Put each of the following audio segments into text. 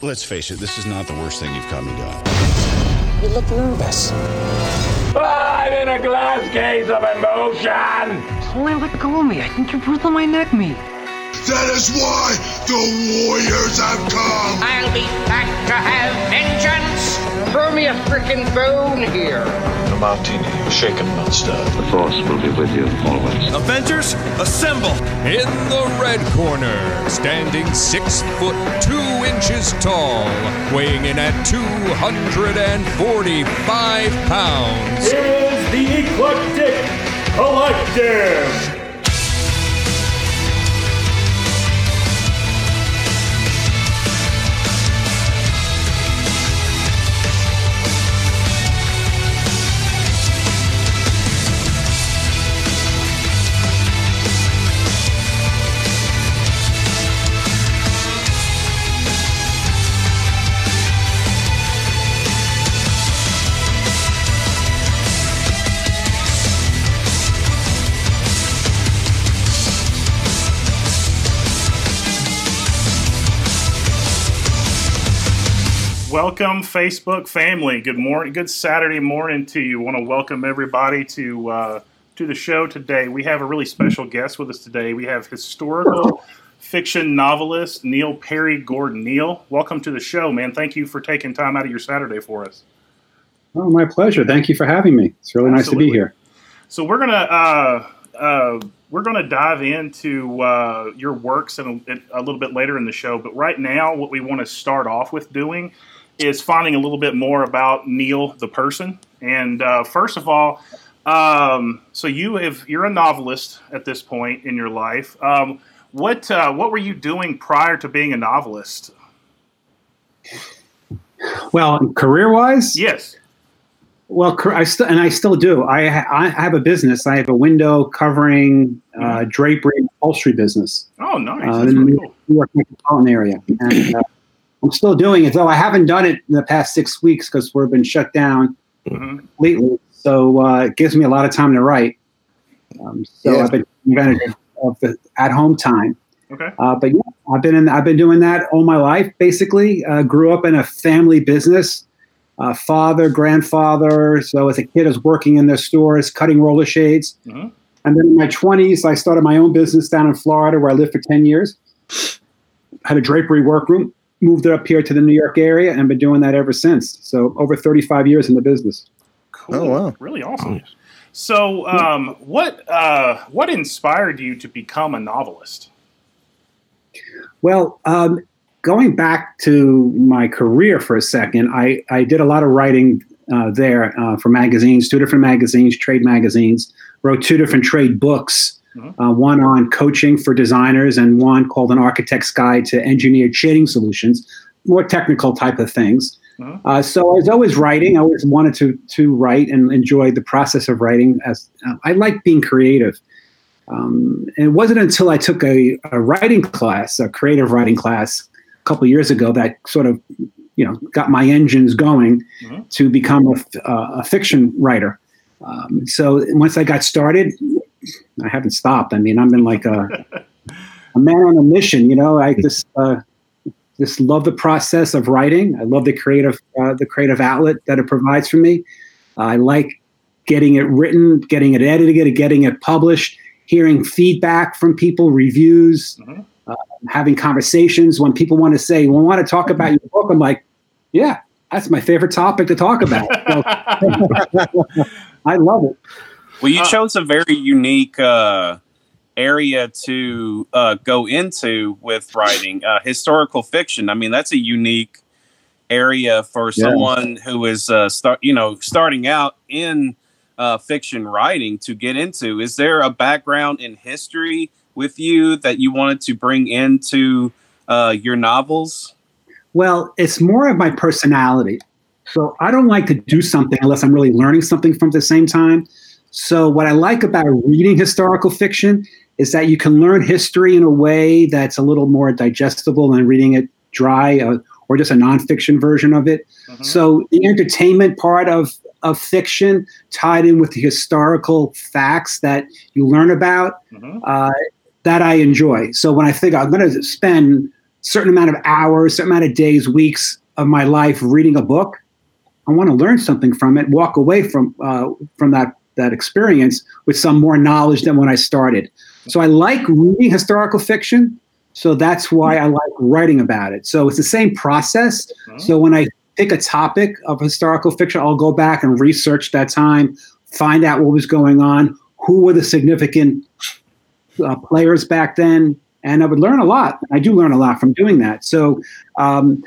Let's face it, this is not the worst thing you've caught me doing. You look nervous. I'm in a glass case of emotion. Holy, let go of me. I think you're breathing my neck meat. That is why the Warriors have come. I'll be back to have vengeance. Throw me a freaking bone here. A martini, shaken, not stirred. The Force will be with you always. Avengers, assemble! In the red corner, standing six foot two inches tall, weighing in at 245 pounds. Is the Eclectic Collective. Welcome, Facebook family. Good morning. Good Saturday morning to you. Want to welcome everybody to uh, to the show today. We have a really special guest with us today. We have historical fiction novelist Neil Perry Gordon. Neil, welcome to the show, man. Thank you for taking time out of your Saturday for us. Oh, my pleasure. Thank you for having me. It's really nice to be here. So we're gonna uh, uh, we're gonna dive into uh, your works in a, a little bit later in the show. But right now, what we want to start off with doing is finding a little bit more about Neil the person. And uh, first of all, um, so you have you're a novelist at this point in your life. Um, what uh, what were you doing prior to being a novelist? Well, career wise, yes. Well, I still and I still do. I ha- I have a business. I have a window covering uh, drapery upholstery business. Oh, nice! Uh, in really the cool. New York metropolitan area. And, uh, I'm still doing it, though I haven't done it in the past six weeks because we've been shut down Mhm. completely. So uh, it gives me a lot of time to write. Um, so Yeah. I've been advantage of the at-home time. Okay. Uh, but yeah, I've been in, I've been doing that all my life. Basically, uh, grew up in a family business. Uh, father, grandfather. So as a kid, I was working in their stores, cutting roller shades. Mhm. And then in my 20s, I started my own business down in Florida, where I lived for 10 years. Had a drapery workroom. Moved it up here to the New York area, and been doing that ever since. So over 35 years in the business. Cool. Oh, wow. Really awesome. So, um, what uh, what inspired you to become a novelist? Well, um, going back to my career for a second, I, I did a lot of writing uh, there uh, for magazines, two different magazines, trade magazines. Wrote two different trade books, uh, one on coaching for designers and one called An Architect's Guide to Engineered Shading Solutions, more technical type of things. Mhm. Uh, so I was always writing. I always wanted to to write and enjoy the process of writing. As uh, I like being creative. Um, and it wasn't until I took a, a writing class, a creative writing class, a couple of years ago that sort of, you know, got my engines going Mhm. to become a, uh, a fiction writer. Um, so once I got started, I haven't stopped. I mean, I've been like a, a man on a mission. You know, I just uh, just love the process of writing. I love the creative uh, the creative outlet that it provides for me. I like getting it written, getting it edited, getting it published, hearing feedback from people, reviews, Mhm. uh, having conversations. When people want to say, "Well, I want to talk about your book," I'm like, "Yeah, that's my favorite topic to talk about." So, I love it. Well, you Uh, chose a very unique uh, area to uh, go into with writing uh, historical fiction. I mean, that's a unique area for Yeah. someone who is uh, start, you know, starting out in uh, fiction writing to get into. Is there a background in history with you that you wanted to bring into uh, your novels? Well, it's more of my personality. So I don't like to do something unless I'm really learning something from the same time. So what I like about reading historical fiction is that you can learn history in a way that's a little more digestible than reading it dry uh, or just a nonfiction version of it. Mhm. So the entertainment part of of fiction tied in with the historical facts that you learn about Mhm. uh, that I enjoy. So when I think I'm going to spend certain amount of hours, certain amount of days, weeks of my life reading a book. I want to learn something from it, walk away from uh, from that that experience with some more knowledge than when I started. So I like reading historical fiction. So that's why I like writing about it. So it's the same process. So when I pick a topic of historical fiction, I'll go back and research that time, find out what was going on, who were the significant uh, players back then, and I would learn a lot. I do learn a lot from doing that. So um,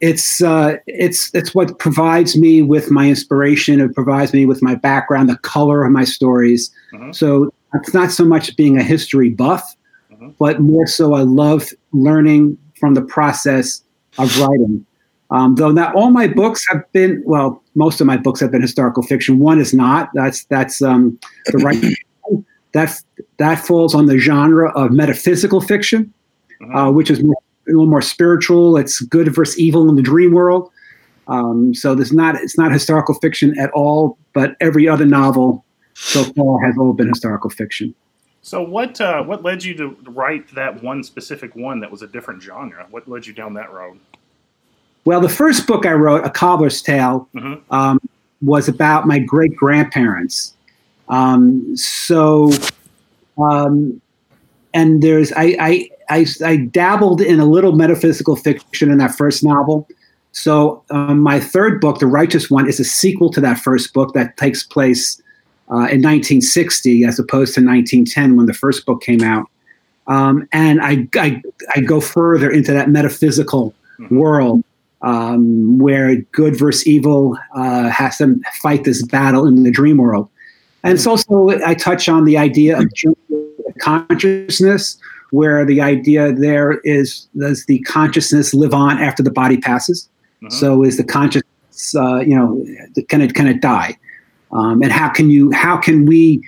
it's uh, it's it's what provides me with my inspiration. It provides me with my background, the color of my stories. So it's not so much being a history buff, but more so I love learning from the process of writing. Um, though not all my books have been well, most of my books have been historical fiction. One is not. That's that's um, the right. that that falls on the genre of metaphysical fiction, uh, which is more, a little more spiritual. It's good versus evil in the dream world. Um, so there's not it's not historical fiction at all. But every other novel so far has all been historical fiction. So what uh, what led you to write that one specific one that was a different genre? What led you down that road? Well, the first book I wrote, A Cobbler's Tale, um, was about my great grandparents. Um, so, um, and there's I, I I I dabbled in a little metaphysical fiction in that first novel. So um, my third book, The Righteous One, is a sequel to that first book that takes place uh, in 1960 as opposed to 1910 when the first book came out. Um, and I, I I go further into that metaphysical world um, where good versus evil uh, has to fight this battle in the dream world. And it's also, I touch on the idea of consciousness, where the idea there is does the consciousness live on after the body passes? So is the consciousness, uh, you know, can it can it die? Um, and how can you how can we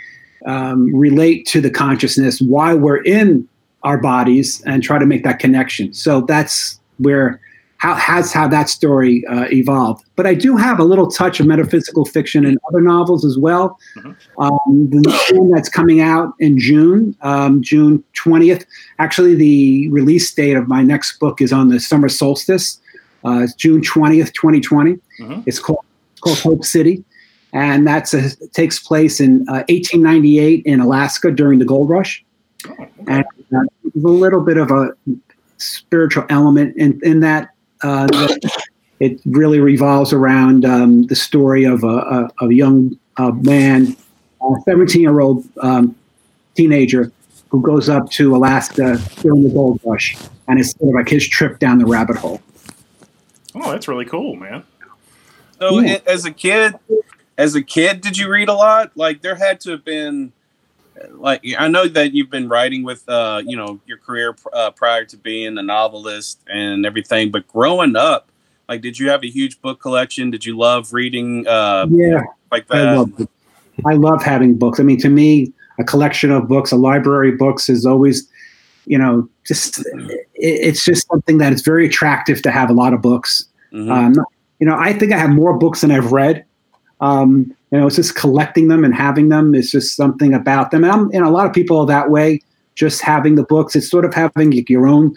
um, relate to the consciousness while we're in our bodies and try to make that connection? So that's where how has how that story uh, evolved. But I do have a little touch of metaphysical fiction in other novels as well. Um, the one that's coming out in June, um, June twentieth. Actually, the release date of my next book is on the summer solstice, uh, it's June twentieth, twenty twenty. It's called it's called Hope City, and that's a, takes place in uh, 1898 in Alaska during the gold rush. And uh, there's a little bit of a spiritual element in, in that it really revolves around um, the story of a, a, a young uh, man, a 17 year old um, teenager who goes up to Alaska during the gold rush. And it's sort of like his trip down the rabbit hole. Oh, that's really cool, man. So, a- as a kid, as a kid, did you read a lot? Like, there had to have been, like, I know that you've been writing with, uh, you know, your career uh, prior to being a novelist and everything, but growing up, like, did you have a huge book collection? Did you love reading? Uh, Yeah. like I love, I love having books. I mean, to me, a collection of books, a library of books is always, you know, just it, it's just something that is very attractive to have a lot of books. Mhm. Um, you know, I think I have more books than I've read. Um, you know, it's just collecting them and having them. It's just something about them. And I'm, you know, a lot of people are that way. Just having the books, it's sort of having your own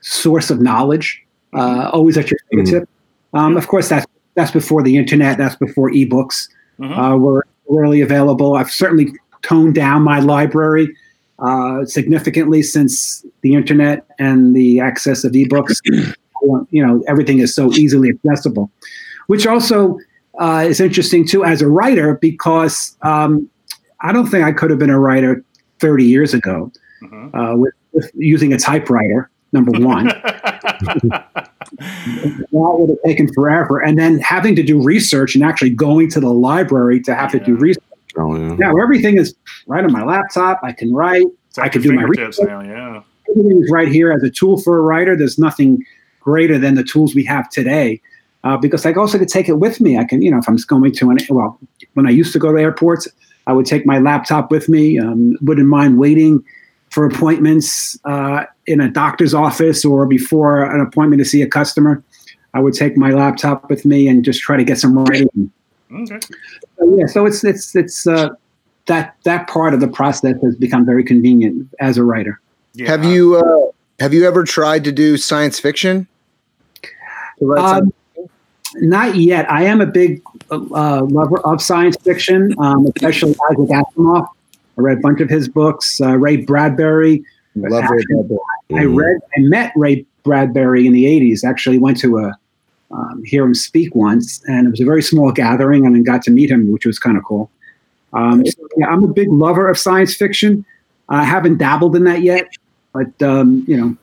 source of knowledge, uh, always at your fingertip. Um, of course, that's that's before the internet. That's before ebooks uh, were readily available. I've certainly toned down my library uh, significantly since the internet and the access of ebooks. you know, everything is so easily accessible, which also uh, is interesting too as a writer because um, I don't think I could have been a writer 30 years ago uh, with, with using a typewriter. Number one, that would have taken forever, and then having to do research and actually going to the library to have to do research. Now everything is right on my laptop. I can write. It's I can do my research. now, yeah. Everything is right here as a tool for a writer. There's nothing greater than the tools we have today. Uh, because I also could take it with me. I can, you know, if I'm going to an well, when I used to go to airports, I would take my laptop with me. Um, wouldn't mind waiting for appointments uh, in a doctor's office or before an appointment to see a customer. I would take my laptop with me and just try to get some writing. Okay. So, yeah, so it's it's it's uh, that that part of the process has become very convenient as a writer. Have you uh, have you ever tried to do science fiction? Um, not yet. I am a big uh, lover of science fiction, um, especially Isaac Asimov. I read a bunch of his books. Uh, Ray Bradbury. Love Ray Bradbury. I read. I met Ray Bradbury in the '80s. Actually, went to a um, hear him speak once, and it was a very small gathering, and then got to meet him, which was kind of cool. Um, so, yeah, I'm a big lover of science fiction. I haven't dabbled in that yet, but um, you know,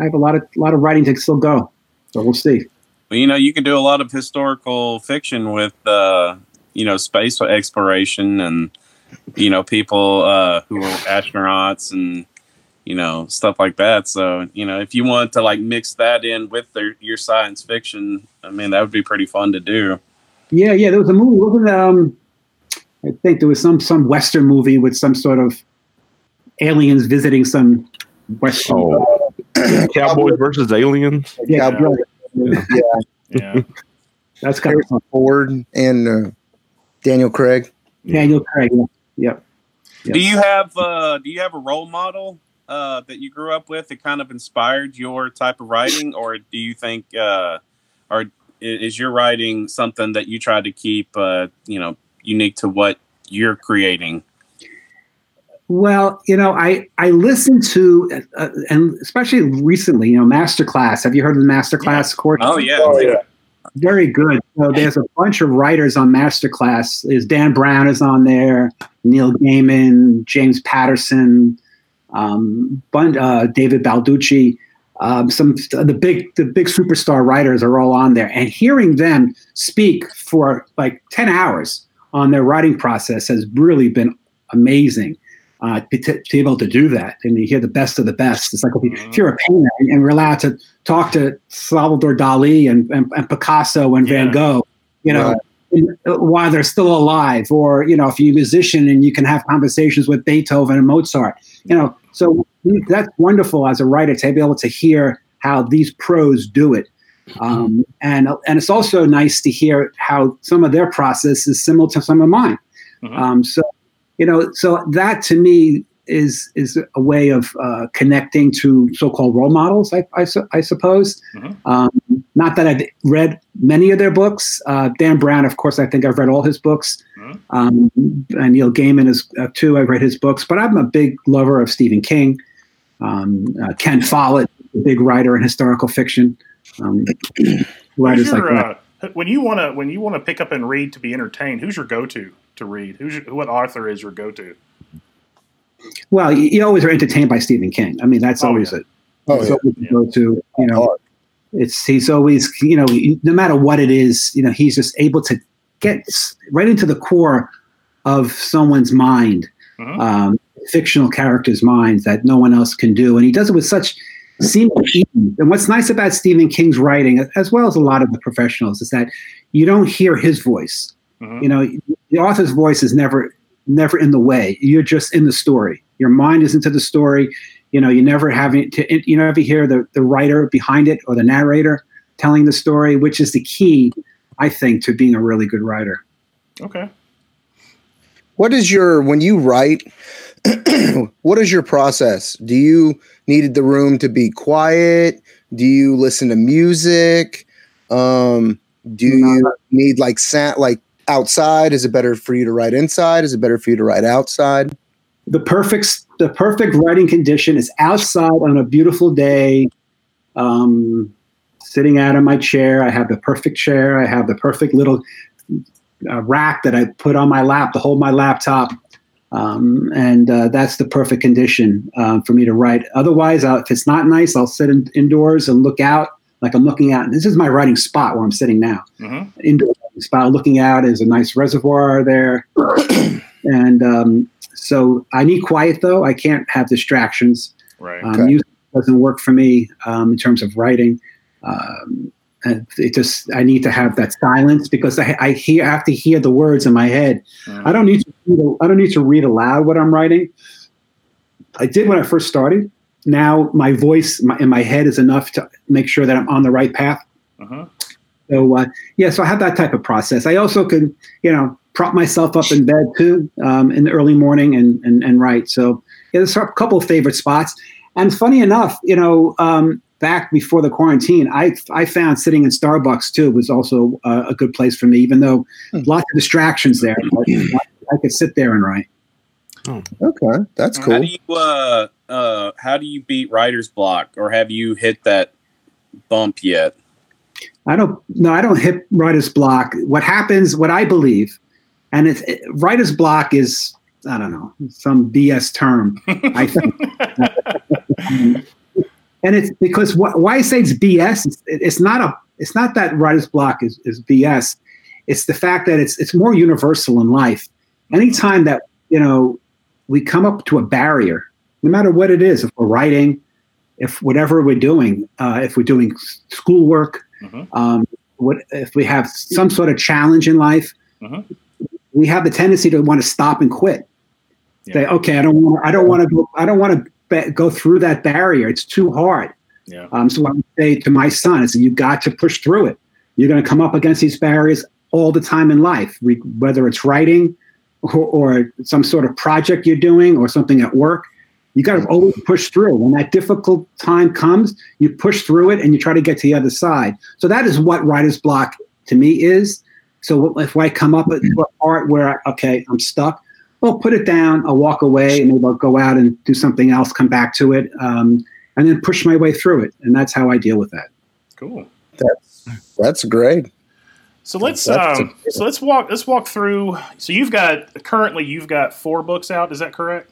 I have a lot of lot of writing to still go. So we'll see. Well, you know, you can do a lot of historical fiction with, uh, you know, space exploration and, you know, people uh, who are astronauts and, you know, stuff like that. So, you know, if you want to like mix that in with their, your science fiction, I mean, that would be pretty fun to do. Yeah, yeah. There was a movie. Wasn't um, I think there was some some Western movie with some sort of aliens visiting some Western. Oh. Cowboys versus aliens. Yeah, Cowboy. yeah. Yeah. Yeah. That's kind of Ford and uh, Daniel Craig. Daniel Craig. Yeah. Yep. Do you have uh, do you have a role model uh, that you grew up with that kind of inspired your type of writing, or do you think, uh, or is your writing something that you try to keep, uh, you know, unique to what you're creating? Well, you know, I I listen to uh, and especially recently, you know, Masterclass. Have you heard of the Masterclass course? Oh yeah, Very good. So there's a bunch of writers on Masterclass. There's Dan Brown is on there, Neil Gaiman, James Patterson, um, bun- uh, David Baldacci. Um, some the big the big superstar writers are all on there, and hearing them speak for like ten hours on their writing process has really been amazing. Uh, to, to be able to do that, and you hear the best of the best. It's like if you're a painter and we're allowed to talk to Salvador Dali and, and, and Picasso and Van Yeah. Gogh, you know, Right. in- while they're still alive, or you know, if you're a musician and you can have conversations with Beethoven and Mozart, you know, so that's wonderful as a writer to be able to hear how these pros do it. Um, and and it's also nice to hear how some of their process is similar to some of mine. Mhm. Um, so you know, so that to me is is a way of uh, connecting to so-called role models, I, I, su- I suppose. Mhm. Um, not that I've read many of their books. Uh, Dan Brown, of course, I think I've read all his books. Mhm. Um, and Neil Gaiman is uh, too. I've read his books, but I'm a big lover of Stephen King. Um, uh, Ken Follett, a big writer in historical fiction. Um, writers like that. uh, when you want to when you want to pick up and read to be entertained, who's your go to to read? Who's your, what author is your go to? Well, you, you always are entertained by Stephen King. I mean, that's Oh, always yeah. it. Oh, It's yeah. always a go-to. You know, it's he's always you know no matter what it is, you know, he's just able to get right into the core of someone's mind, Mhm. um, fictional character's minds that no one else can do, and he does it with such seamless. And what's nice about Stephen King's writing, as well as a lot of the professionals, is that you don't hear his voice. Mhm. You know, the author's voice is never never in the way. You're just in the story. Your mind is into the story. You know, you never having to you never hear the, the writer behind it or the narrator telling the story, which is the key, I think, to being a really good writer. Okay. What is your when you write? what is your process? Do you need the room to be quiet? Do you listen to music? Um, do you need like sound like outside? Is it better for you to write inside? Is it better for you to write outside? The perfect the perfect writing condition is outside on a beautiful day, um, sitting out in my chair. I have the perfect chair. I have the perfect little uh, rack that I put on my lap to hold my laptop. Um, and uh, that's the perfect condition um, for me to write. Otherwise, I'll, if it's not nice, I'll sit in, indoors and look out like I'm looking out. This is my writing spot where I'm sitting now. Mm-hmm. Indoor writing spot, looking out is a nice reservoir there, and um, so I need quiet though. I can't have distractions. Right. Um, Okay. Music doesn't work for me um, in terms of writing. Um, and it just I need to have that silence because I, I hear I have to hear the words in my head. Mhm. I don't need to read, I don't need to read aloud what I'm writing. I did when I first started. Now my voice my, in my head is enough to make sure that I'm on the right path. Mhm. So uh, yeah, so I have that type of process. I also can you know prop myself up in bed too um, in the early morning and, and and write. So yeah, there's a couple of favorite spots. And funny enough, you know, um, back before the quarantine, I I found sitting in Starbucks too was also uh, a good place for me, even though lots of distractions there. But I could sit there and write. Okay, that's cool. How cool. do you uh uh how do you beat writer's block, or have you hit that bump yet? I don't no, I don't hit writer's block. What happens, what I believe, and it's it, writer's block is I don't know some BS term. I think, and it's because wh- why I say it's BS. It's, it's not a. It's not that writer's block is, is BS. It's the fact that it's it's more universal in life. Anytime that you know we come up to a barrier, no matter what it is, if we're writing, if whatever we're doing, uh, if we're doing s- schoolwork, um, what if we have some sort of challenge in life, we have the tendency to want to stop and quit. Say, okay, I don't want, I don't want to go, I don't want to go through that barrier. It's too hard. Yeah. Um, so I would say to my son, I said, you got to push through it. You're going to come up against these barriers all the time in life, whether it's writing or, or some sort of project you're doing or something at work. You got to always push through. When that difficult time comes, you push through it and you try to get to the other side. So that is what writer's block to me is. So if I come up with a part where, okay, I'm stuck, well, put it down. I'll walk away and maybe I'll go out and do something else, come back to it, um, and then push my way through it. And that's how I deal with that. Cool. That's that's great. So let's um, so let's walk let's walk through. So you've got currently you've got four books out. Is that correct?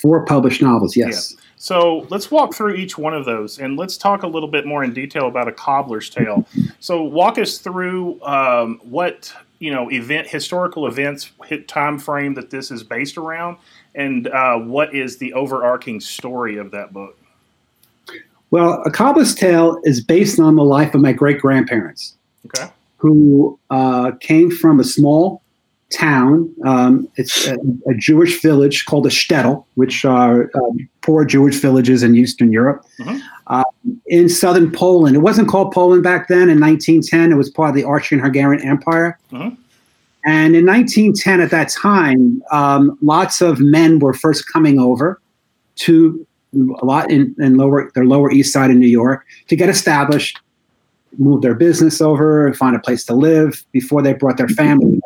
Four published novels, yes. So let's walk through each one of those and let's talk a little bit more in detail about a cobbler's tale. So walk us through um, what you know event historical events hit time frame that this is based around, and uh, what is the overarching story of that book. Well, A Cobbler's Tale is based on the life of my great grandparents. Okay. who uh, came from a small town. Um, it's a, a Jewish village called a shtetl, which are um, poor Jewish villages in Eastern Europe. Um, in southern Poland, it wasn't called Poland back then. In 1910, it was part of the Austrian-Hungarian Empire. Mhm. And in 1910, at that time, um, lots of men were first coming over to a lot in, in lower their lower east side of New York to get established, move their business over, find a place to live before they brought their family.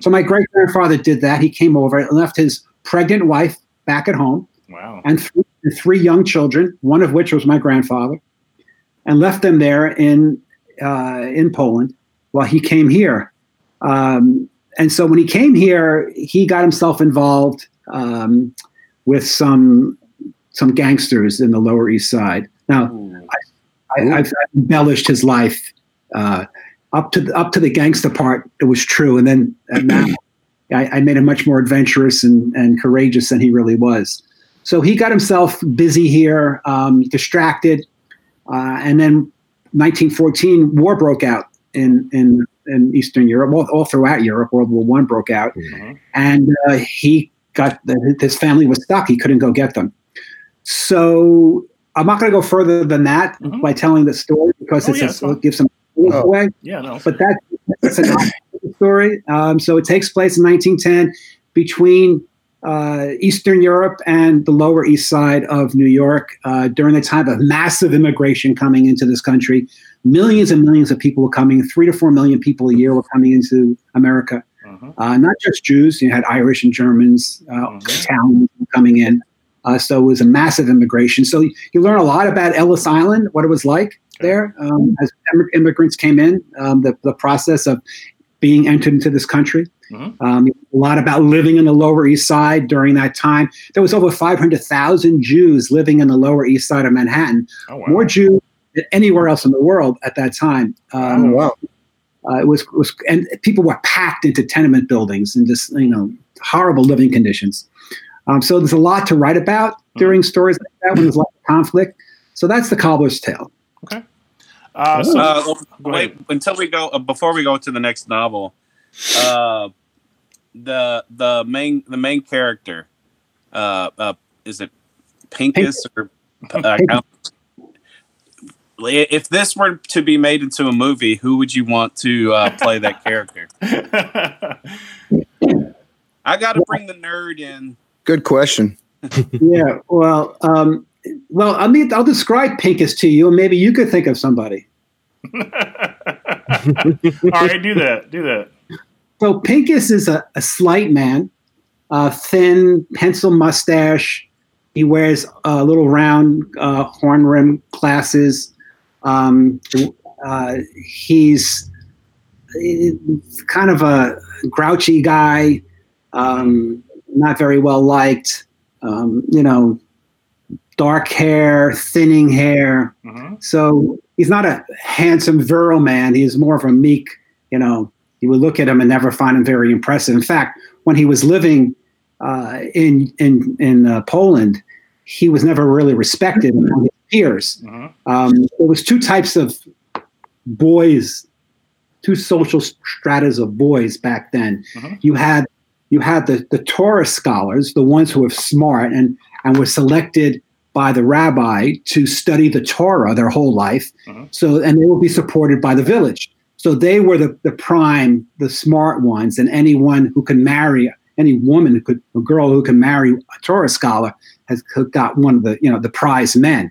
So my great grandfather did that. He came over and left his pregnant wife back at home Wow. and three, three young children, one of which was my grandfather, and left them there in uh, in Poland while he came here. Um, and so when he came here, he got himself involved um, with some some gangsters in the Lower East Side. Now, I, I, I've embellished his life uh, up to the, up to the gangster part. It was true, and then and now I, I made him much more adventurous and, and courageous than he really was. So he got himself busy here, um, distracted, uh, and then 1914 war broke out in in, in Eastern Europe, all, all throughout Europe. World War One broke out, and uh, he got his family was stuck. He couldn't go get them. So I'm not going to go further than that by telling the story because Oh, it's yeah, a, fine. it gives some Oh. away. Yeah, no. But that, that's a awesome story. Um, so it takes place in 1910 between uh, Eastern Europe and the Lower East Side of New York uh, during the time of massive immigration coming into this country. Millions and millions of people were coming. Three to four million people a year were coming into America. Uh, not just Jews. You had Irish and Germans, uh, Italians coming in. Uh, so it was a massive immigration. So you, you learn a lot about Ellis Island, what it was like there um, as immigrants came in, um, the, the process of being entered into this country. Um, a lot about living in the Lower East Side during that time. There was over 500,000 Jews living in the Lower East Side of Manhattan. More Jews than anywhere else in the world at that time. Um, wow. Uh, it was, was, and people were packed into tenement buildings and just, you know, horrible living conditions. Um, so there's a lot to write about during stories like that when there's a lot of conflict. So that's the cobbler's tale. Uh, so, Uh, wait until we go uh, before we go to the next novel. Uh, the the main the main character, uh, uh, is it Pincus or uh, if this were to be made into a movie, who would you want to uh, play that character? I got to bring the nerd in. Good question. yeah, well, um, well, I mean, I'll describe Pincus to you, and maybe you could think of somebody. All right, do that. Do that. So Pincus is a, a slight man, uh, thin, pencil mustache. He wears uh, little round uh, horn rim glasses. Um, uh, he's kind of a grouchy guy, um, not very well liked. Um, you know, dark hair, thinning hair. Mm-hmm. So he's not a handsome, virile man. He's more of a meek, you know, you would look at him and never find him very impressive. In fact, when he was living uh, in in in uh, Poland, he was never really respected among his peers. Mm-hmm. Um, there was two types of boys, two social stratas of boys back then. Mm-hmm. You had you had the the Torah scholars, the ones who were smart and and were selected by the rabbi to study the Torah their whole life. Mhm. So, and they will be supported by the village. So they were the, the prime, the smart ones, and anyone who can marry any woman who could, a girl who can marry a Torah scholar has got one of the, you know, the prize men.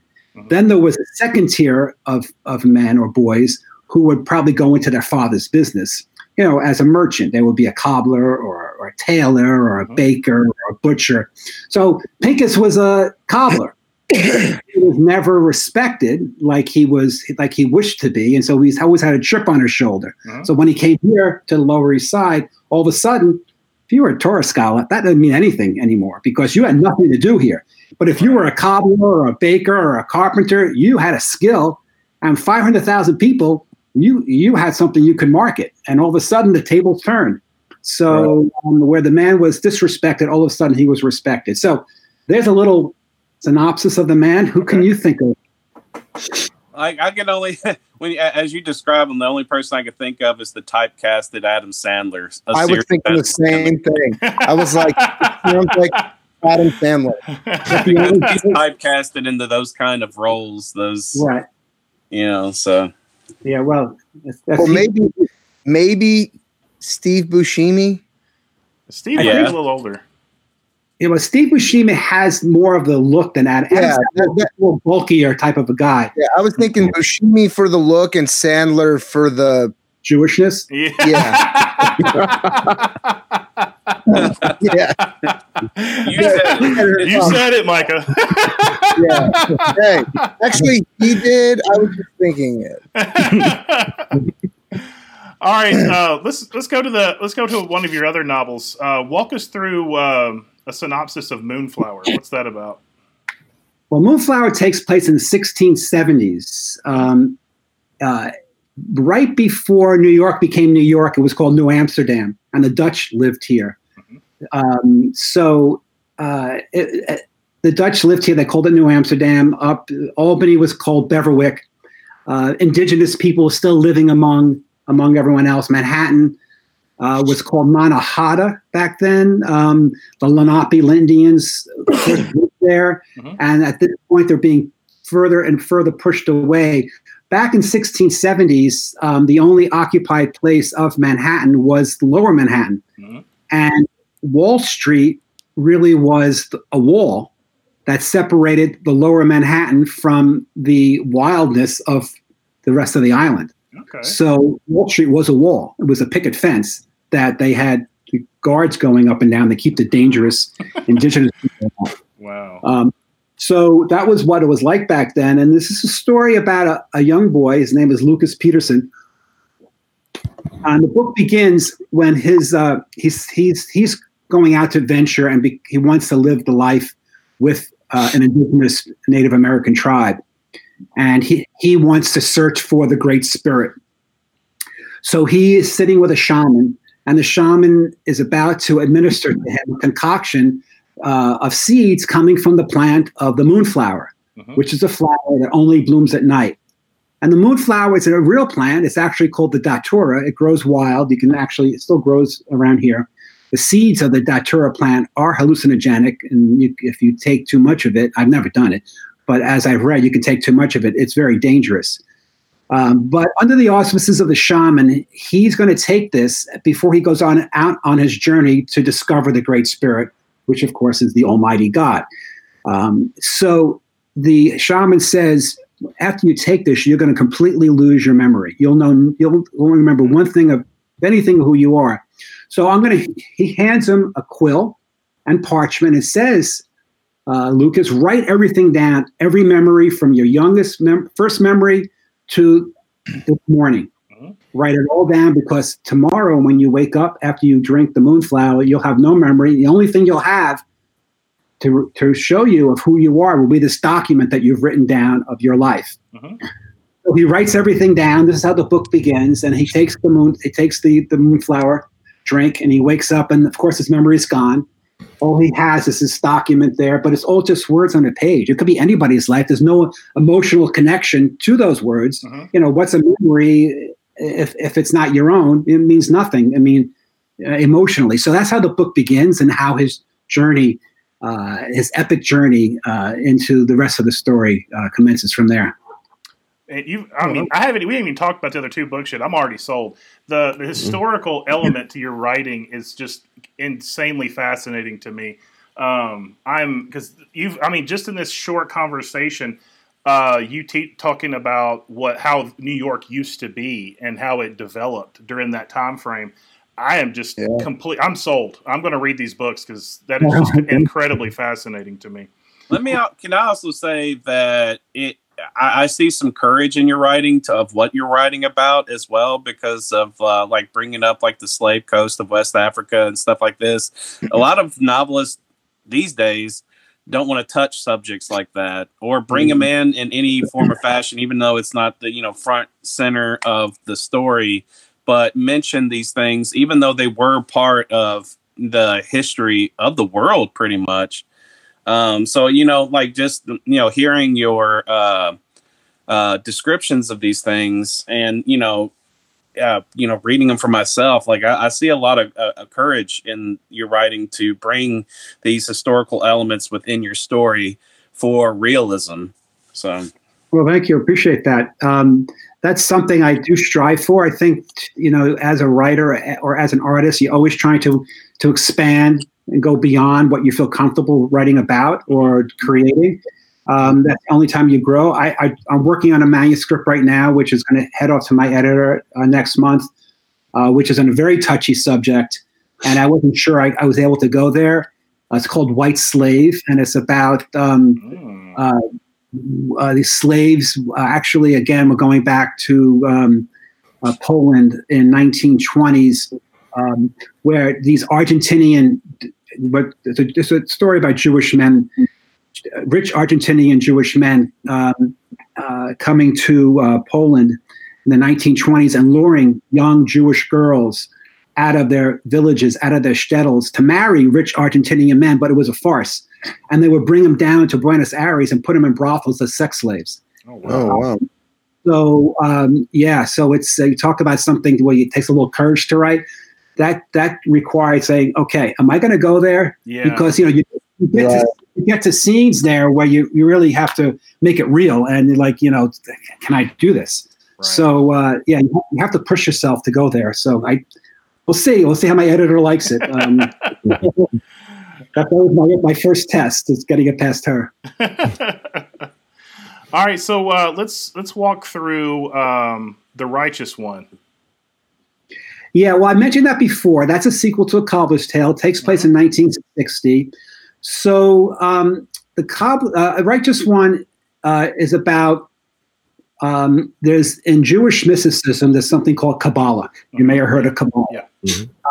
Then there was a second tier of, of men or boys who would probably go into their father's business. You know, as a merchant, they would be a cobbler or, or a tailor or a baker or a butcher. So Pincus was a cobbler. He was never respected like he was like he wished to be, and so he's always had a chip on his shoulder. Mhm. So when he came here to the Lower East Side, all of a sudden, if you were a Torah scholar, that didn't mean anything anymore because you had nothing to do here. But if you were a cobbler or a baker or a carpenter, you had a skill, and five hundred thousand people, you you had something you could market, and all of a sudden the tables turned. So um, where the man was disrespected, all of a sudden he was respected. So there's a little synopsis of the man. Who can you think of? I, I can only when you- as you describe him, the only person I could think of is the typecasted Adam Sandler. I was serious thinking the Adam same thing. I was like, sounds like Adam Sandler. Sandler. He's typecasted into those kind of roles. Those Right. you know. So Yeah. Well, that's, that's Well, maybe, maybe Steve Buscemi. Steve Yeah. is a little older. You know, Steve Buscemi has more of the look than Adam. Yeah, Adam's that- that- more bulkier type of a guy. Yeah, I was thinking Buscemi for the look and Sandler for the Jewishness. Yeah. yeah. you said, you said it, Micah. yeah. Hey, actually, he did. I was just thinking it. All right, uh, let's let's go to the let's go to one of your other novels. Uh, walk us through um, a synopsis of Moonflower. What's that about? Well, Moonflower takes place in the 1670s. Um, uh, right before New York became New York, it was called New Amsterdam, and the Dutch lived here. Um, so uh, it, it- the Dutch lived here. They called it New Amsterdam. Up Albany was called Beverwyck. Uh, indigenous people still living among among everyone else. Manhattan uh, was called Manhattan back then. Um, the Lenape Indians there, Mhm. and at this point, they're being further and further pushed away. Back in 1670s, um, the only occupied place of Manhattan was Lower Manhattan, Mhm. and Wall Street really was a wall that separated the Lower Manhattan from the wildness of the rest of the island. Okay. So Wall Street was a wall. It was a picket fence that they had guards going up and down to keep the dangerous indigenous people out. Wow. Um, so that was what it was like back then. And this is a story about a, a young boy. His name is Lucas Peterson. And the book begins when his uh, he's he's he's going out to venture and be, he wants to live the life with uh, an indigenous Native American tribe, and he he wants to search for the Great Spirit. So he is sitting with a shaman, and the shaman is about to administer to him a concoction uh, of seeds coming from the plant of the moonflower, Mhm. which is a flower that only blooms at night. And the moonflower is a real plant. It's actually called the datura. It grows wild. You can actually, it still grows around here. The seeds of the datura plant are hallucinogenic, and you, if you take too much of it, I've never done it, but as I've read, you can take too much of it. It's very dangerous. Um, but under the auspices of the shaman, he's going to take this before he goes on out on his journey to discover the Great Spirit, which of course is the Almighty God. Um, so the shaman says after you take this, you're going to completely lose your memory. You'll know you'll only remember one thing of anything who you are. So I'm going to. He hands him a quill and parchment. It says, uh, Lucas, write everything down, every memory from your youngest mem- first memory to this morning. Mm-hmm. Write it all down because tomorrow, when you wake up after you drink the moonflower, you'll have no memory. The only thing you'll have to, to show you of who you are will be this document that you've written down of your life. Mm-hmm. So he writes everything down. This is how the book begins, and he takes the moon. He takes the the moonflower drink, and he wakes up, and of course his memory is gone. All he has is this document there, but it's all just words on a page. It could be anybody's life. There's no emotional connection to those words. You know, what's a memory if if it's not your own? It means nothing. I mean, uh, emotionally. So that's how the book begins, and how his journey, uh, his epic journey uh, into the rest of the story uh, commences from there. And you, I mean, I haven't. We haven't even talked about the other two books yet. I'm already sold. The the historical element to your writing is just insanely fascinating to me. Um, I'm because you've. I mean, just in this short conversation, uh, you te- talking about what how New York used to be and how it developed during that time frame. I am just complete. I'm sold. I'm going to read these books because that is just incredibly fascinating to me. Let me. al- Can I also say that it? I, I see some courage in your writing to, of what you're writing about as well, because of uh, like bringing up like the slave coast of West Africa and stuff like this. A lot of novelists these days don't want to touch subjects like that or bring them in in any form or fashion, even though it's not the you know front center of the story. But mention these things, even though they were part of the history of the world, pretty much. Um, so you know, like just you know, hearing your uh, uh, descriptions of these things, and you know, uh, you know, reading them for myself, like I, I see a lot of uh, courage in your writing to bring these historical elements within your story for realism. So, Well, thank you. Appreciate that. Um, that's something I do strive for. I think, you know, as a writer or as an artist, you're always trying to to expand and go beyond what you feel comfortable writing about or creating. Um, that's the only time you grow. I, I, I'm working on a manuscript right now, which is going to head off to my editor uh, next month, uh, which is on a very touchy subject. And I wasn't sure I, I was able to go there. Uh, it's called White Slave, and it's about um, uh, uh, these slaves. Uh, actually, again, we're going back to um, uh, Poland in 1920s, um, where these Argentinian, but it's a, story about Jewish men, rich Argentinian Jewish men um, uh, coming to uh, Poland in the 1920s and luring young Jewish girls out of their villages, out of their shtetls to marry rich Argentinian men, but it was a farce. And they would bring them down to Buenos Aires and put them in brothels as sex slaves. Oh wow! So um, yeah, so it's uh, you talk about something where it takes a little courage to write. That that required saying, okay, am I going to go there? Yeah. Because you know you, you get to, you get to scenes there where you you really have to make it real and you're like you know, can I do this? Right. So uh, yeah, you have- you have to push yourself to go there. So I, we'll see. We'll see how my editor likes it. Um, that's always my, my first test is getting it past her. All right, so uh, let's let's walk through um, the righteous one. Yeah, well, I mentioned that before. That's a sequel to A Cobbler's Tale. It takes place in 1960. So um, the Cobb, uh, Righteous One uh, is about um, there's in Jewish mysticism there's something called Kabbalah. You may have heard of Kabbalah.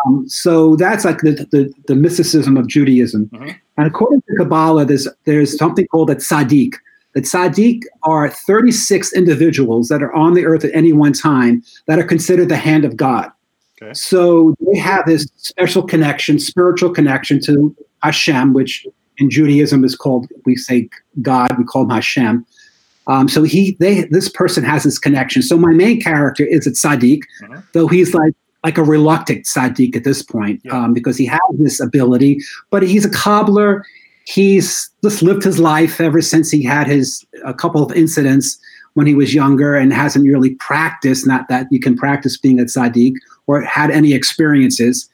Um, so that's like the, the, the mysticism of Judaism. And according to Kabbalah, there's there's something called a tzaddik. The tzaddik are 36 individuals that are on the earth at any one time that are considered the hand of God. Okay. So they have this special connection, spiritual connection to Hashem, which in Judaism is called, we say God, we call him Hashem. Um, so he, they, this person has this connection. So my main character is a tzaddik, though he's like like a reluctant tzaddik at this point um, because he has this ability, but he's a cobbler. He's just lived his life ever since he had his a couple of incidents when he was younger and hasn't really practiced. Not that you can practice being a tzaddik or had any experiences,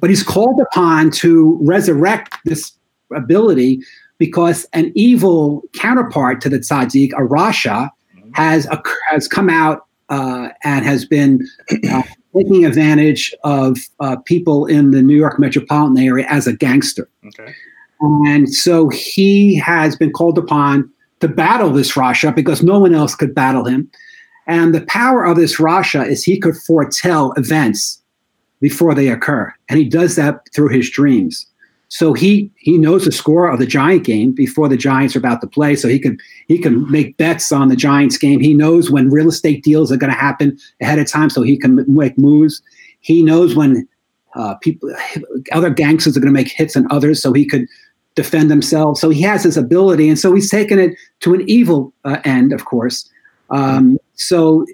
but he's called upon to resurrect this ability because an evil counterpart to the tzaddik, a Rasha, has a, has come out uh, and has been uh, taking advantage of uh, people in the New York metropolitan area as a gangster. Okay. And so he has been called upon to battle this Rasha because no one else could battle him. And the power of this Rasha is he could foretell events before they occur. And he does that through his dreams. So he he knows the score of the Giant game before the Giants are about to play. So he can he can make bets on the Giants game. He knows when real estate deals are going to happen ahead of time, so he can make moves. He knows when uh, people other gangsters are going to make hits on others, so he could defend themselves. So he has this ability, and so he's taken it to an evil uh, end, of course. Um, so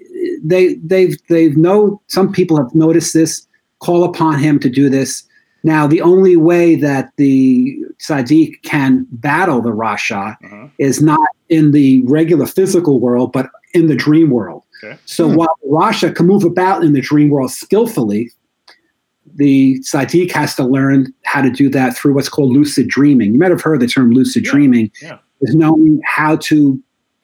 they they've they've know some people have noticed this, call upon him to do this. Now, the only way that the tzaddik can battle the Rasha Uh-huh. is not in the regular physical world, but in the dream world. Okay. So while Rasha can move about in the dream world skillfully, the tzaddik has to learn how to do that through what's called lucid dreaming. You might have heard the term lucid dreaming. Yeah. Is knowing how to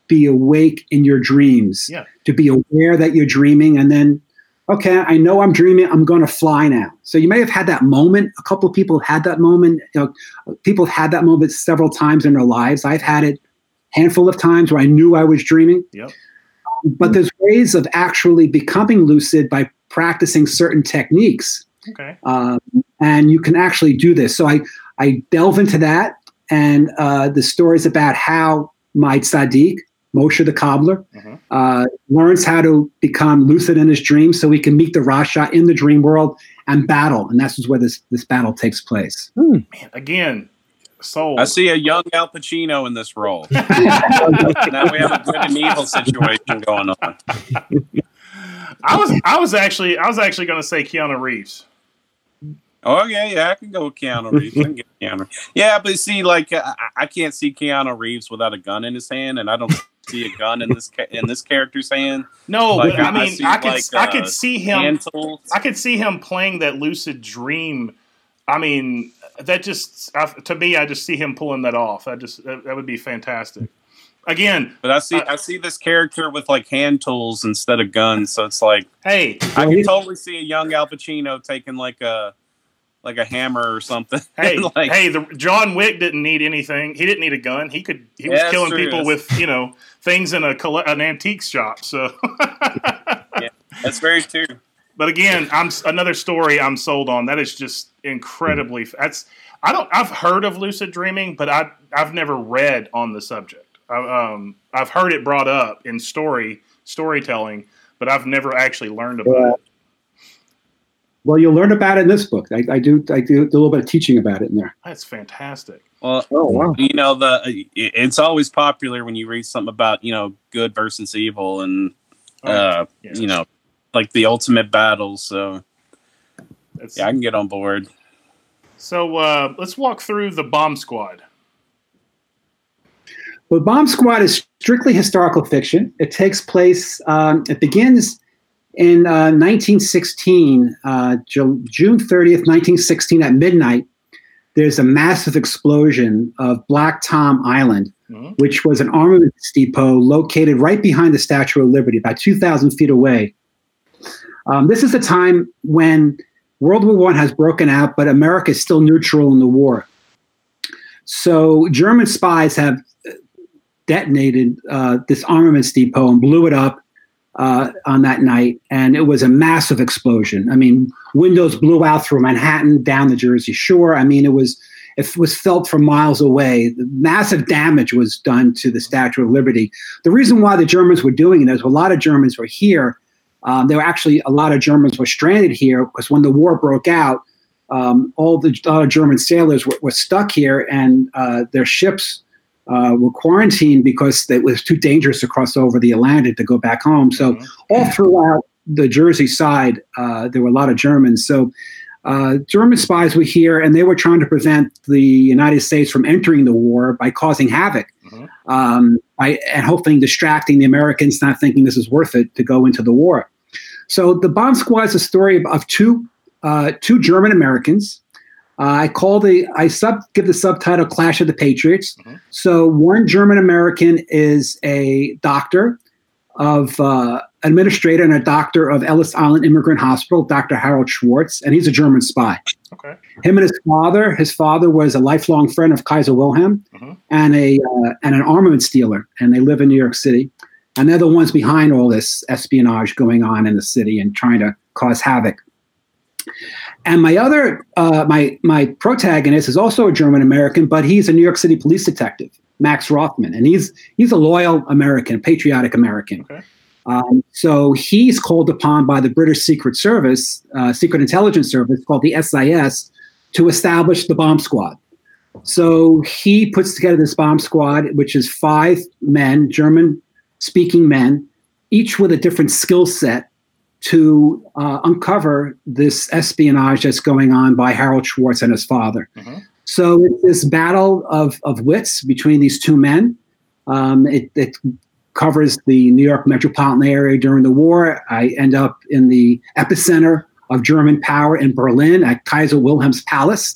be awake in your dreams, Yeah. to be aware that you're dreaming, and then, okay, I know I'm dreaming. I'm going to fly now. So you may have had that moment. A couple of people have had that moment. You know, people have had that moment several times in their lives. I've had it a handful of times where I knew I was dreaming. Yep. But there's ways of actually becoming lucid by practicing certain techniques. Okay. Um, and you can actually do this. So I, I delve into that and uh, the stories about how my tzaddik, Moshe the cobbler, uh, learns how to become lucid in his dreams so he can meet the Rasha in the dream world and battle. And that's where this, this battle takes place. Man, again, sold. I see a young Al Pacino in this role. now we have a good and evil situation going on. I was I was actually I was actually going to say Keanu Reeves. Oh yeah, yeah, I can go with Keanu Reeves. I can get Keanu. Yeah, but see, like I, I can't see Keanu Reeves without a gun in his hand, and I don't see a gun in this ca- in this character's hand. No, Like, but I mean, see, I, could like, I uh, could see him. I could see him playing that lucid dream. I mean, that just I, to me, I just see him pulling that off. I just that, that would be fantastic. Again, But I see I see this character with like hand tools instead of guns, so it's like hey, I can totally see a young Al Pacino taking like a like a hammer or something. hey, like, hey, the John Wick didn't need anything. He didn't need a gun. He could. He was Yeah, that's killing true. people with you know things in a an antique shop. So, yeah, that's very true. but again, I'm another story I'm sold on. That is just incredibly. That's I don't. I've heard of lucid dreaming, but I I've never read on the subject. I, um, I've heard it brought up in story storytelling, but I've never actually learned about Yeah. it. Well, you'll learn about it in this book. I, I do I do a little bit of teaching about it in there. That's fantastic. Well, Oh, wow. you know the it's always popular when you read something about you know good versus evil and Oh, uh yeah. you know like the ultimate battle. So That's, yeah, I can get on board. So uh, let's walk through the bomb squad. Well, Bomb Squad is strictly historical fiction. It takes place, um, it begins in uh, 1916, uh, Ju- June 30th, 1916, at midnight. There's a massive explosion of Black Tom Island, Mhm. which was an armaments depot located right behind the Statue of Liberty, about 2,000 feet away. Um, this is the time when World War One has broken out, but America is still neutral in the war. So German spies have detonated uh, this armaments depot and blew it up uh, on that night, and it was a massive explosion. I mean, windows blew out through Manhattan down the Jersey Shore. I mean, it was it was felt from miles away. Massive damage was done to the Statue of Liberty. The reason why the Germans were doing it is a lot of Germans were here. Um, there were actually a lot of Germans were stranded here because when the war broke out, um, all the German sailors were, were stuck here, and uh, their ships uh, were quarantined because it was too dangerous to cross over the Atlantic to go back home. So all throughout the Jersey side, uh, there were a lot of Germans. So uh, German spies were here, and they were trying to prevent the United States from entering the war by causing havoc, um, by, and hopefully distracting the Americans, not thinking this is worth it to go into the war. So the bomb squad is a story of, of two uh, two German Americans Uh, I call the I sub give the subtitle "Clash of the Patriots." So one German American is a doctor of uh, administrator and a doctor of Ellis Island Immigrant Hospital, Dr. Harold Schwartz, and he's a German spy. Okay. Him and his father. His father was a lifelong friend of Kaiser Wilhelm and a uh, and an armaments dealer, and they live in New York City. And they're the ones behind all this espionage going on in the city and trying to cause havoc. And my other, uh, my my protagonist is also a German American, but he's a New York City police detective, Max Rothman, and he's he's a loyal American, patriotic American. Um, so he's called upon by the British Secret Service, uh, Secret Intelligence Service, called the SIS, to establish the bomb squad. So he puts together this bomb squad, which is five men, German speaking men, each with a different skill set to uh, uncover this espionage that's going on by Harold Schwartz and his father. So it's this battle of, of wits between these two men. Um, it, it covers the New York metropolitan area during the war. I end up in the epicenter of German power in Berlin at Kaiser Wilhelm's palace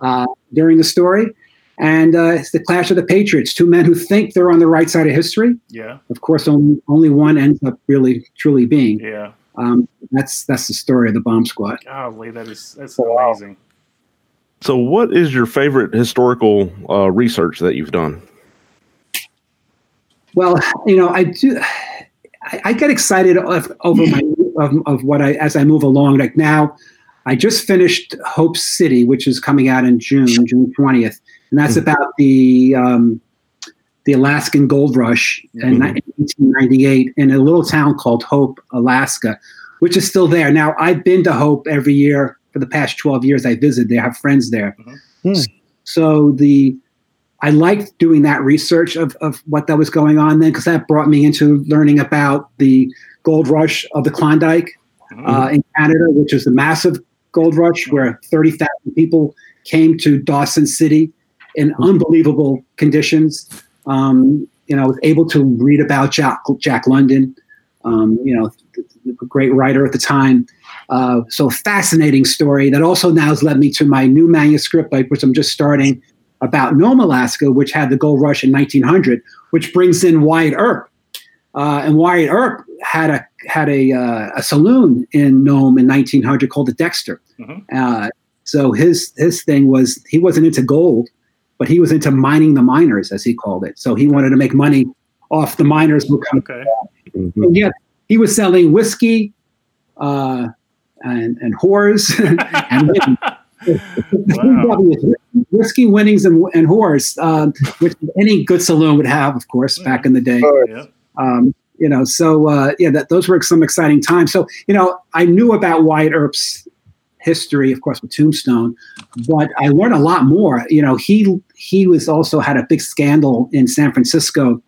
uh, during the story. And uh, it's the clash of the patriots, two men who think they're on the right side of history. Yeah. Of course, only, only one ends up really, truly being. Yeah. Um, that's that's the story of the bomb squad. Golly, that is that's amazing. So, what is your favorite historical uh, research that you've done? Well, you know, I do. I, I get excited of, over my of, of what I as I move along. Like now, I just finished Hope City, which is coming out in June, June twentieth, and that's about the um, the Alaskan gold rush in mm-hmm. 1898 in a little town called Hope, Alaska, which is still there. Now, I've been to Hope every year for the past 12 years. I visit there, have friends there. Mm-hmm. Hmm. So the I liked doing that research of, of what that was going on then because that brought me into learning about the gold rush of the Klondike mm-hmm. uh, in Canada, which is the massive gold rush where 30,000 people came to Dawson City in unbelievable conditions. Um, you know, I was able to read about Jack, Jack London, um, you know, a great writer at the time. Uh, so fascinating story that also now has led me to my new manuscript, like, which I'm just starting about Nome, Alaska, which had the gold rush in 1900, which brings in Wyatt Earp. Uh, and Wyatt Earp had a had a, uh, a saloon in Nome in 1900 called the Dexter. Uh, so his his thing was he wasn't into gold, but he was into mining the miners, as he called it. So he wanted to make money off the miners who come. Okay. And yet he was selling whiskey uh, and and whores and women. whiskey winnings and, and whores, um, which any good saloon would have, of course, back in the day. Um, you know, so uh, yeah, that those were some exciting times. So you know, I knew about Wyatt Earp's history, of course, with Tombstone, but I learned a lot more. You know, he he was also had a big scandal in San Francisco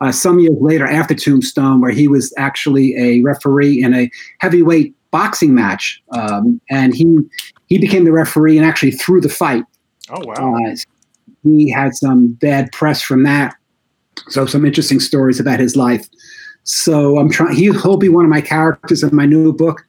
uh, some years later after Tombstone, where he was actually a referee in a heavyweight boxing match, um, and he he became the referee and actually threw the fight. Oh wow! Uh, he had some bad press from that, so some interesting stories about his life. So I'm trying. He, he'll be one of my characters in my new book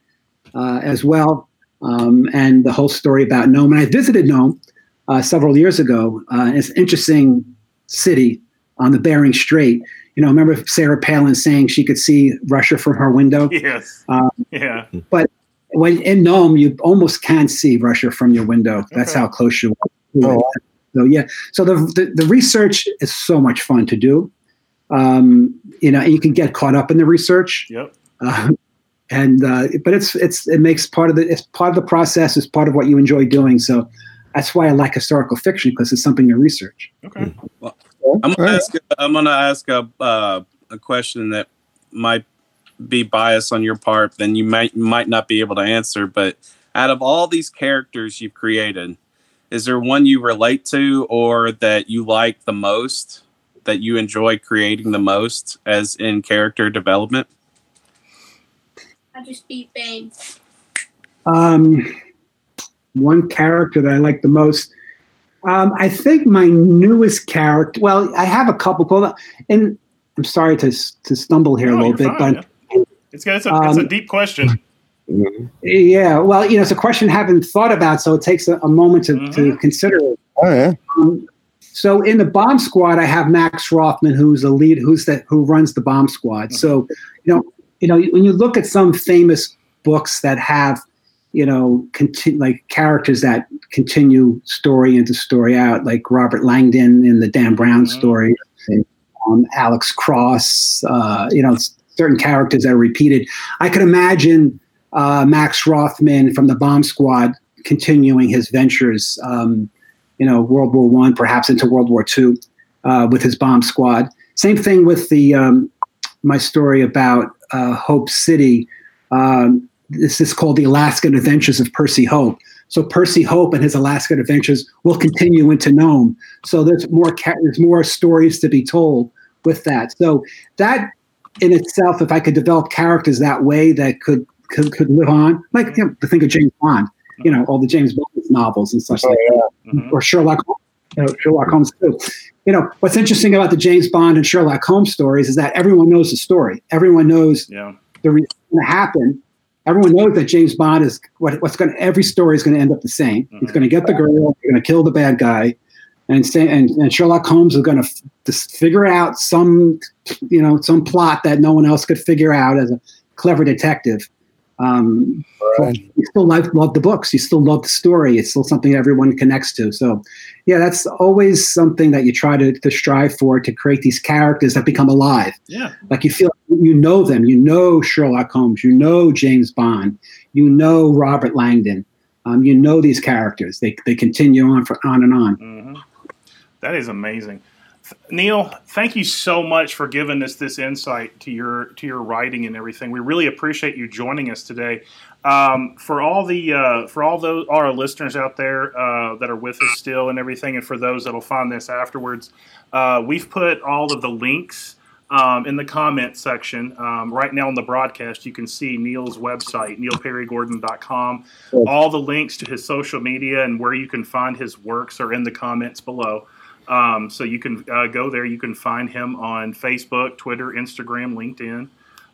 uh, as well, um, and the whole story about Nome. And I visited Nome uh, several years ago. Uh, it's an interesting city on the Bering Strait. You know, remember Sarah Palin saying she could see Russia from her window? Yes. Um, Yeah. but when in Nome, you almost can't see Russia from your window. That's how close you are. to it. So yeah, so the, the the research is so much fun to do. Um, you know, and you can get caught up in the research. Yep. Uh, and uh, but it's it's it makes part of the it's part of the process. It's part of what you enjoy doing. So that's why I like historical fiction because it's something to research. Okay. I'm gonna ask. I'm gonna ask a uh, a question that might be biased on your part. Then you might might not be able to answer. But out of all these characters you've created, is there one you relate to or that you like the most? That you enjoy creating the most as in character development? I just beat Bane. Um, one character that I like the most. Um, I think my newest character. Well, I have a couple. Called, and I'm sorry to to stumble here a little bit, fine, but It's, it's, a, it's a Um, deep question. Yeah, well, you know, it's a question I haven't thought about, so it takes a, a moment to, mm-hmm. to consider it. Oh yeah. Um, so in the bomb squad, I have Max Rothman, who's the lead, who's the who runs the bomb squad. So you know, you know, when you look at some famous books that have, you know, like characters that continue story into story out, like Robert Langdon in the Dan Brown mm-hmm. story, and, um, Alex Cross, uh, you know, certain characters that are repeated. I could imagine uh, Max Rothman from the Bomb Squad continuing his ventures, um, you know, World War One, perhaps into World War Two, uh, with his Bomb Squad. Same thing with the um, my story about uh, Hope City. Um, this is called the Alaskan Adventures of Percy Hope. So Percy Hope and his Alaskan adventures will continue into Nome. So there's more ca- there's more stories to be told with that. So that in itself, if I could develop characters that way that could could, could live on, like you know, think of James Bond, you know, all the James Bond novels and such oh, like yeah. that, mm-hmm. or Sherlock, you know, Sherlock Holmes too. You know, what's interesting about the James Bond and Sherlock Holmes stories is that everyone knows the story. Everyone knows yeah. the reason to happen. Everyone knows that James Bond is what, what's going. to Every story is going to end up the same. Mm-hmm. He's going to get the girl. He's going to kill the bad guy, and say, and, and Sherlock Holmes is going to f- figure out some, you know, some plot that no one else could figure out as a clever detective. Um, right. You still love, love the books. You still love the story. It's still something everyone connects to. So, yeah, that's always something that you try to, to strive for to create these characters that become alive. Yeah, like you feel you know them. You know Sherlock Holmes. You know James Bond. You know Robert Langdon. Um, you know these characters. They they continue on for on and on. Mm-hmm. That is amazing. Neil, thank you so much for giving us this insight to your to your writing and everything. We really appreciate you joining us today. Um, for all the uh, for all those all our listeners out there uh, that are with us still and everything, and for those that'll find this afterwards, uh, we've put all of the links um, in the comment section. Um, right now on the broadcast, you can see Neil's website, neilperrygordon.com. All the links to his social media and where you can find his works are in the comments below. Um, so you can uh, go there. You can find him on Facebook, Twitter, Instagram, LinkedIn.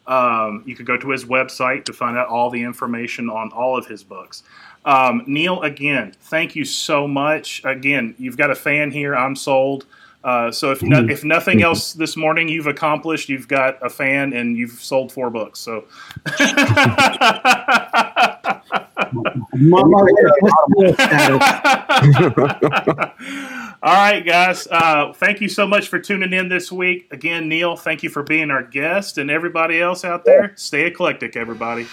Um, you could go to his website to find out all the information on all of his books. Um, Neil, again, thank you so much. Again, you've got a fan here. I'm sold. Uh, so if no, if nothing else this morning you've accomplished, you've got a fan and you've sold four books. So. All right, guys. Uh, thank you so much for tuning in this week. Again, Neil, thank you for being our guest, and everybody else out there, stay eclectic, everybody.